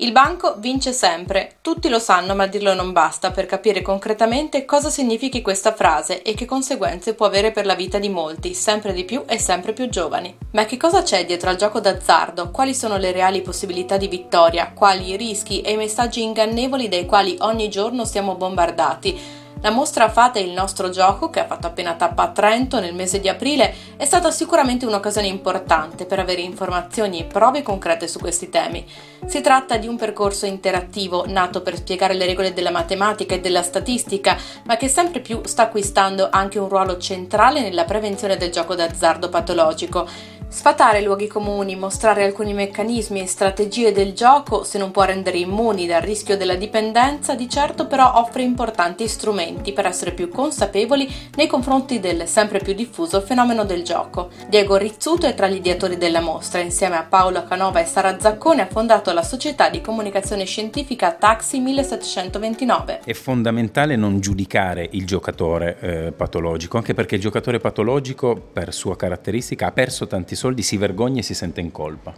Il banco vince sempre. Tutti lo sanno, ma dirlo non basta per capire concretamente cosa significhi questa frase e che conseguenze può avere per la vita di molti, sempre di più e sempre più giovani. Ma che cosa c'è dietro al gioco d'azzardo? Quali sono le reali possibilità di vittoria? Quali i rischi e i messaggi ingannevoli dai quali ogni giorno siamo bombardati? La mostra Fate il nostro gioco, che ha fatto appena tappa a Trento nel mese di aprile, è stata sicuramente un'occasione importante per avere informazioni e prove concrete su questi temi. Si tratta di un percorso interattivo nato per spiegare le regole della matematica e della statistica, ma che sempre più sta acquistando anche un ruolo centrale nella prevenzione del gioco d'azzardo patologico. Sfatare luoghi comuni, mostrare alcuni meccanismi e strategie del gioco, se non può rendere immuni dal rischio della dipendenza, di certo però offre importanti strumenti per essere più consapevoli nei confronti del sempre più diffuso fenomeno del gioco. Diego Rizzuto è tra gli ideatori della mostra, insieme a Paolo Canova e Sara Zaccone ha fondato la società di comunicazione scientifica Taxi 1729. È fondamentale non giudicare il giocatore eh, patologico, anche perché il giocatore patologico, per sua caratteristica, ha perso tanti soldi, si vergogna e si sente in colpa.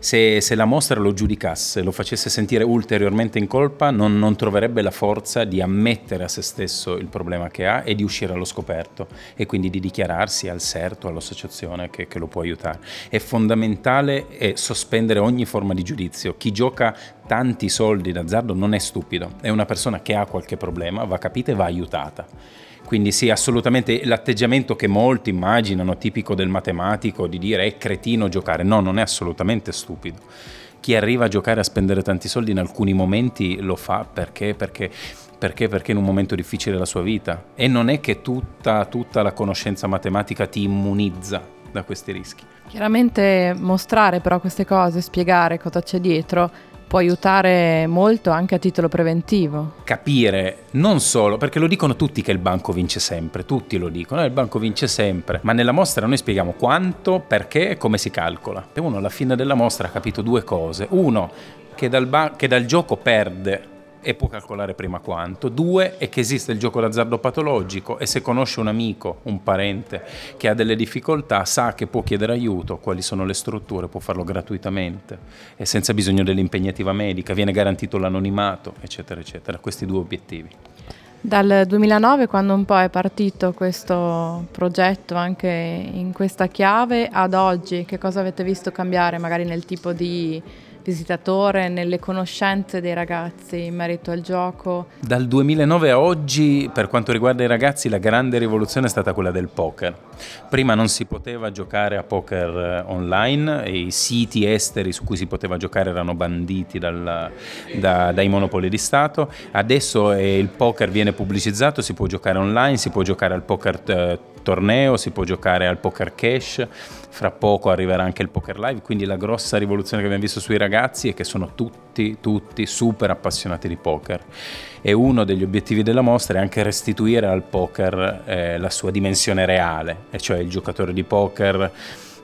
Se, se la mostra lo giudicasse, lo facesse sentire ulteriormente in colpa, non, non, troverebbe la forza di ammettere a se stesso il problema che ha e di uscire allo scoperto e quindi di dichiararsi al CERTO, all'associazione che, che lo può aiutare. È fondamentale è sospendere ogni forma di giudizio. Chi gioca tanti soldi d'azzardo non è stupido, è una persona che ha qualche problema, va capita e va aiutata quindi sì, assolutamente l'atteggiamento che molti immaginano, tipico del matematico, di dire è cretino giocare. No, non è assolutamente stupido. Chi arriva a giocare a spendere tanti soldi in alcuni momenti lo fa perché? Perché perché? Perché in un momento difficile della sua vita. E non è che tutta, tutta, la conoscenza matematica ti immunizza da questi rischi. Chiaramente mostrare però queste cose, spiegare cosa c'è dietro, può aiutare molto anche a titolo preventivo. Capire non solo, perché lo dicono tutti che il banco vince sempre, tutti lo dicono, eh, il banco vince sempre, ma nella mostra noi spieghiamo quanto, perché e come si calcola. E uno alla fine della mostra ha capito due cose. Uno, che dal, ba- che dal gioco perde e può calcolare prima quanto. Due è che esiste il gioco d'azzardo patologico e se conosce un amico, un parente che ha delle difficoltà, sa che può chiedere aiuto, quali sono le strutture, può farlo gratuitamente e senza bisogno dell'impegnativa medica, viene garantito l'anonimato, eccetera, eccetera. Questi due obiettivi. Dal 2009, quando un po' è partito questo progetto anche in questa chiave, ad oggi, che cosa avete visto cambiare magari nel tipo di visitatore, nelle conoscenze dei ragazzi in merito al gioco? Dal 2009 a oggi, per quanto riguarda i ragazzi, la grande rivoluzione è stata quella del poker. Prima non si poteva giocare a poker eh, online, e i siti esteri su cui si poteva giocare erano banditi dal, da, dai monopoli di Stato. Adesso eh, il poker viene pubblicizzato, si può giocare online, si può giocare al poker eh, torneo, si può giocare al poker cash, fra poco arriverà anche il poker live, quindi la grossa rivoluzione che abbiamo visto sui ragazzi è che sono tutti, tutti super appassionati di poker. E uno degli obiettivi della mostra è anche restituire al poker eh, la sua dimensione reale, e cioè il giocatore di poker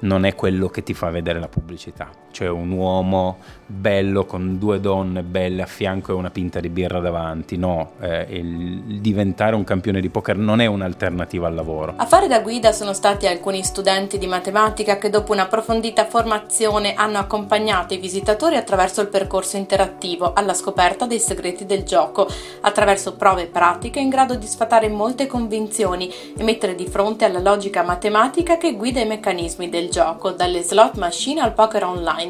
non è quello che ti fa vedere la pubblicità, cioè un uomo bello con due donne belle a fianco e una pinta di birra davanti, no, eh, il diventare un campione di poker non è un'alternativa al lavoro. A fare da guida sono stati alcuni studenti di matematica che dopo un'approfondita formazione hanno accompagnato i visitatori attraverso il percorso interattivo alla scoperta dei segreti del gioco, attraverso prove pratiche in grado di sfatare molte convinzioni e mettere di fronte alla logica matematica che guida i meccanismi del gioco, dalle slot machine al poker online.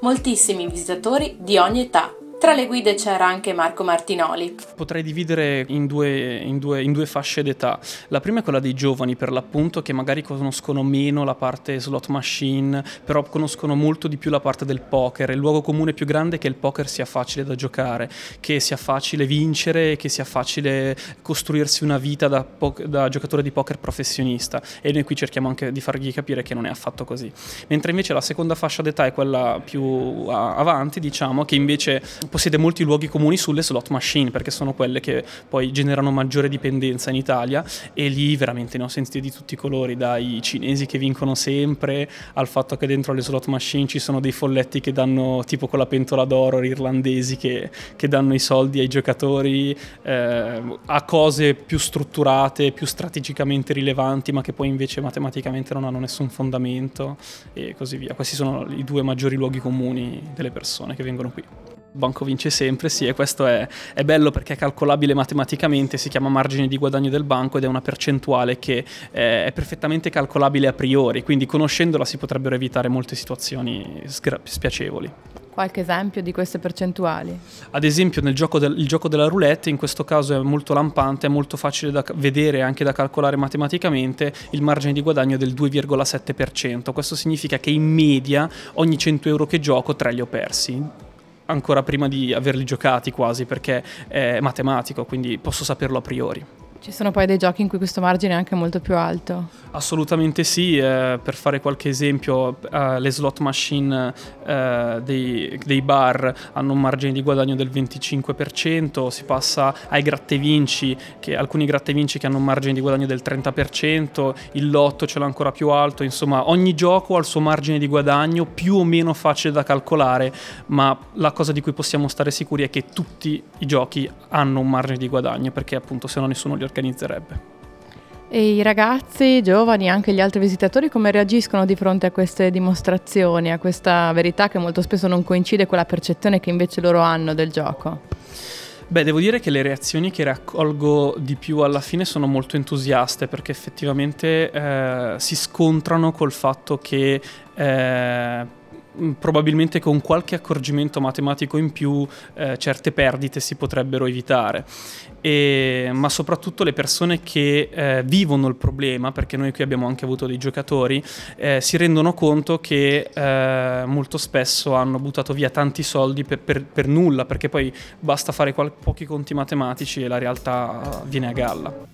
Moltissimi visitatori di ogni età tra le guide c'era anche Marco Martinoli. Potrei dividere in due, in, due, in due, fasce d'età. La prima è quella dei giovani, per l'appunto, che magari conoscono meno la parte slot machine, però conoscono molto di più la parte del poker. Il luogo comune più grande è che il poker sia facile da giocare, che sia facile vincere che sia facile costruirsi una vita da, po- da giocatore di poker professionista. E noi qui cerchiamo anche di fargli capire che non è affatto così. Mentre invece la seconda fascia d'età è quella più avanti, diciamo, che invece possiede molti luoghi comuni sulle slot machine, perché sono quelle che poi generano maggiore dipendenza in Italia e lì veramente ne ho sentiti di tutti i colori, dai cinesi che vincono sempre al fatto che dentro le slot machine ci sono dei folletti che danno tipo con la pentola d'oro irlandesi che, che danno i soldi ai giocatori, eh, a cose più strutturate, più strategicamente rilevanti, ma che poi invece matematicamente non hanno nessun fondamento e così via. Questi sono i due maggiori luoghi comuni delle persone che vengono qui. Il banco vince sempre, sì, e questo è, è, bello perché è calcolabile matematicamente, si chiama margine di guadagno del banco ed è una percentuale che eh, è perfettamente calcolabile a priori, quindi conoscendola si potrebbero evitare molte situazioni sgra- spiacevoli. Qualche esempio di queste percentuali? Ad esempio nel gioco del gioco della roulette, in questo caso è molto lampante, è molto facile da vedere e anche da calcolare matematicamente, il margine di guadagno è del 2,7%. Questo significa che in media ogni 100 euro che gioco 3 li ho persi ancora prima di averli giocati quasi perché è matematico, quindi posso saperlo a priori. Ci sono poi dei giochi in cui questo margine è anche molto più alto? Assolutamente sì, eh, per fare qualche esempio eh, le slot machine eh, dei, dei, bar hanno un margine di guadagno del 25%, si passa ai gratte vinci, che, alcuni gratte vinci che hanno un margine di guadagno del 30%, il lotto ce l'ha ancora più alto, insomma ogni gioco ha il suo margine di guadagno più o meno facile da calcolare, ma la cosa di cui possiamo stare sicuri è che tutti i giochi hanno un margine di guadagno perché appunto se no nessuno li organizza organizzerebbe. E i ragazzi, i giovani, anche gli altri visitatori, come reagiscono di fronte a queste dimostrazioni, a questa verità che molto spesso non coincide con la percezione che invece loro hanno del gioco? Beh, devo dire che le reazioni che raccolgo di più alla fine sono molto entusiaste perché effettivamente eh, si scontrano col fatto che eh, probabilmente con qualche accorgimento matematico in più eh, certe perdite si potrebbero evitare. E, ma soprattutto le persone che eh, vivono il problema, perché noi qui abbiamo anche avuto dei giocatori, eh, si rendono conto che eh, molto spesso hanno buttato via tanti soldi per, per, per nulla, perché poi basta fare qual- pochi conti matematici e la realtà viene a galla.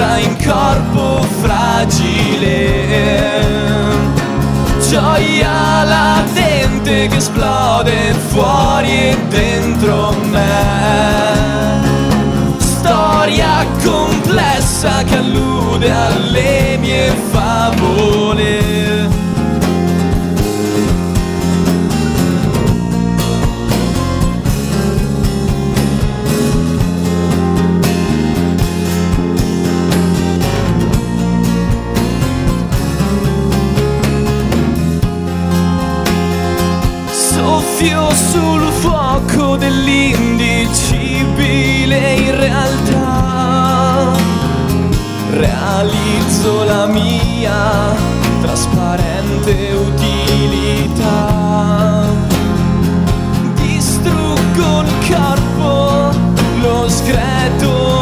sembra in corpo fragile. Gioia latente che esplode fuori e dentro me. Storia complessa che allude alle mie favole. sul fuoco dell'indicibile in realtà. Realizzo la mia trasparente utilità. Distruggo il corpo, lo sgreto.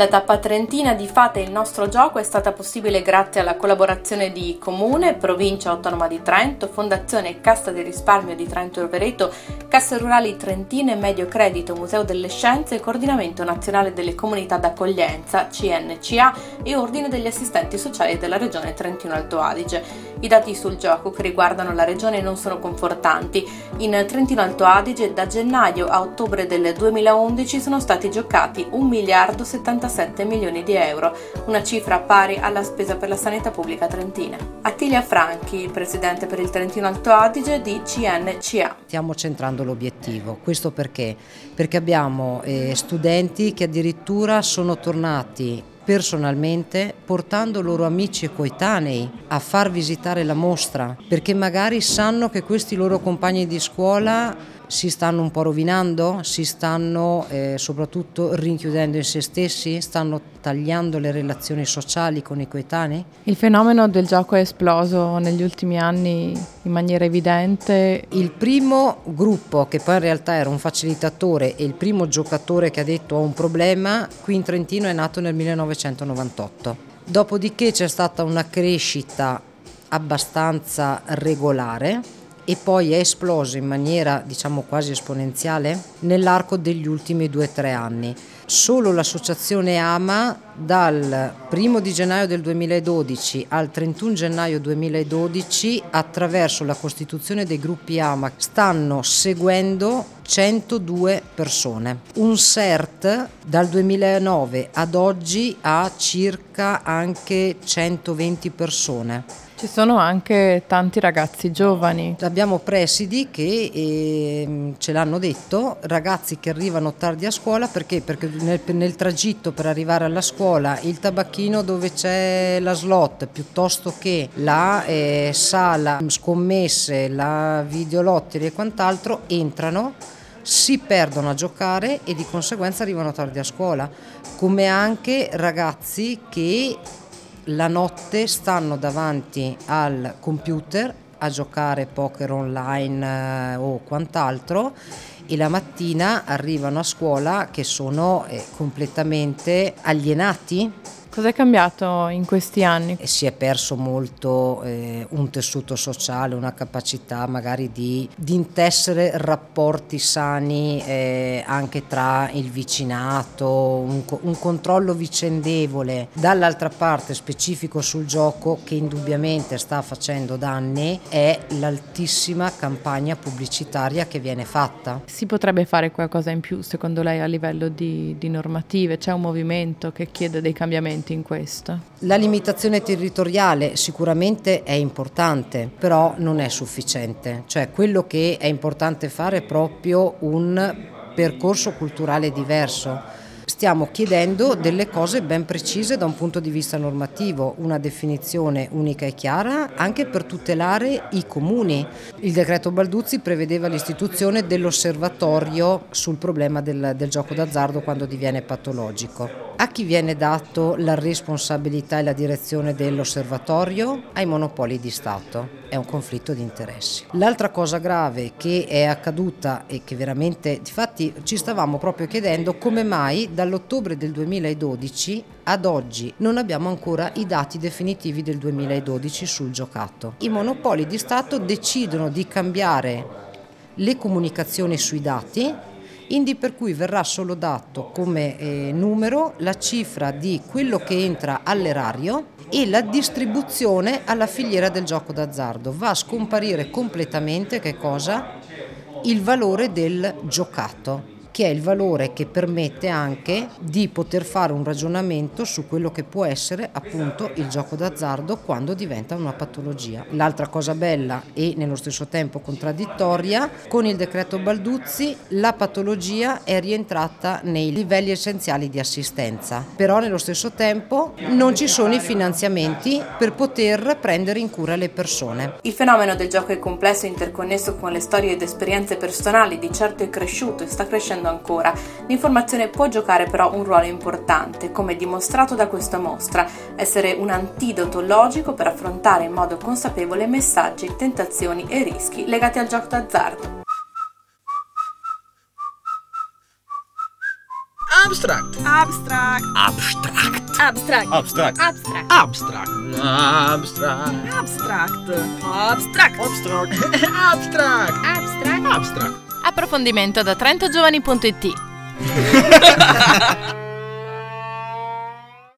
La tappa trentina di Fate il nostro gioco è stata possibile grazie alla collaborazione di Comune, Provincia Autonoma di Trento, Fondazione Cassa di Risparmio di Trento Rovereto, Casse Rurali Trentine, Medio Credito, Museo delle Scienze e Coordinamento Nazionale delle Comunità d'Accoglienza, CNCA e Ordine degli Assistenti Sociali della Regione Trentino Alto Adige. I dati sul gioco che riguardano la regione non sono confortanti. In Trentino Alto Adige da gennaio a ottobre del 2011 sono stati giocati 1 miliardo 76 47 milioni di euro, una cifra pari alla spesa per la sanità pubblica trentina. Attilia Franchi, presidente per il Trentino Alto Adige di CNCA. Stiamo centrando l'obiettivo, questo perché? Perché abbiamo eh, studenti che addirittura sono tornati personalmente portando loro amici e coetanei a far visitare la mostra perché magari sanno che questi loro compagni di scuola si stanno un po' rovinando, si stanno eh, soprattutto rinchiudendo in se stessi, stanno tagliando le relazioni sociali con i coetanei? Il fenomeno del gioco è esploso negli ultimi anni in maniera evidente. Il primo gruppo, che poi in realtà era un facilitatore e il primo giocatore che ha detto ho un problema, qui in Trentino è nato nel 1998. Dopodiché c'è stata una crescita abbastanza regolare e poi è esploso in maniera diciamo quasi esponenziale nell'arco degli ultimi due o tre anni. Solo l'associazione AMA dal 1 di gennaio del 2012 al 31 gennaio 2012 attraverso la costituzione dei gruppi AMA stanno seguendo 102 persone. Un CERT dal 2009 ad oggi ha circa anche 120 persone. Ci sono anche tanti ragazzi giovani. Abbiamo presidi che eh, ce l'hanno detto, ragazzi che arrivano tardi a scuola perché, perché nel, nel, tragitto per arrivare alla scuola il tabacchino dove c'è la slot piuttosto che la eh, sala scommesse, la videolotteria e quant'altro entrano si perdono a giocare e di conseguenza arrivano tardi a scuola, come anche ragazzi che la notte stanno davanti al computer a giocare poker online eh, o quant'altro e la mattina arrivano a scuola che sono eh, completamente alienati Cos'è cambiato in questi anni? Si è perso molto eh, un tessuto sociale, una capacità magari di, di intessere rapporti sani eh, anche tra il vicinato, un, un controllo vicendevole. Dall'altra parte specifico sul gioco che indubbiamente sta facendo danni è l'altissima campagna pubblicitaria che viene fatta. Si potrebbe fare qualcosa in più secondo lei a livello di, di normative? C'è un movimento che chiede dei cambiamenti? In questo? La limitazione territoriale sicuramente è importante, però non è sufficiente. Cioè quello che è importante fare è proprio un percorso culturale diverso stiamo chiedendo delle cose ben precise da un punto di vista normativo, una definizione unica e chiara anche per tutelare i comuni. Il decreto Balduzzi prevedeva l'istituzione dell'osservatorio sul problema del, del gioco d'azzardo quando diviene patologico. A chi viene dato la responsabilità e la direzione dell'osservatorio? Ai monopoli di Stato. È un conflitto di interessi. L'altra cosa grave che è accaduta e che veramente, difatti ci stavamo proprio chiedendo come mai dall'ottobre del 2012 ad oggi non abbiamo ancora i dati definitivi del 2012 sul giocato. I monopoli di Stato decidono di cambiare le comunicazioni sui dati indi per cui verrà solo dato come eh, numero la cifra di quello che entra all'erario e la distribuzione alla filiera del gioco d'azzardo. Va a scomparire completamente che cosa? Il valore del giocato che è il valore che permette anche di poter fare un ragionamento su quello che può essere appunto il gioco d'azzardo quando diventa una patologia. L'altra cosa bella e nello stesso tempo contraddittoria, con il decreto Balduzzi la patologia è rientrata nei livelli essenziali di assistenza, però nello stesso tempo non ci sono i finanziamenti per poter prendere in cura le persone. Il fenomeno del gioco è complesso e interconnesso con le storie ed esperienze personali, di certo è cresciuto e sta crescendo ancora. L'informazione può giocare però un ruolo importante, come dimostrato da questa mostra, essere un antidoto logico per affrontare in modo consapevole messaggi, tentazioni e rischi legati al gioco d'azzardo. Abstract. Abstract. Abstract. Abstract. Abstract. Abstract. Abstract. Abstract. Abstract. Abstract. Abstract. Abstract. Abstract. Abstract. Approfondimento da trentogiovani.it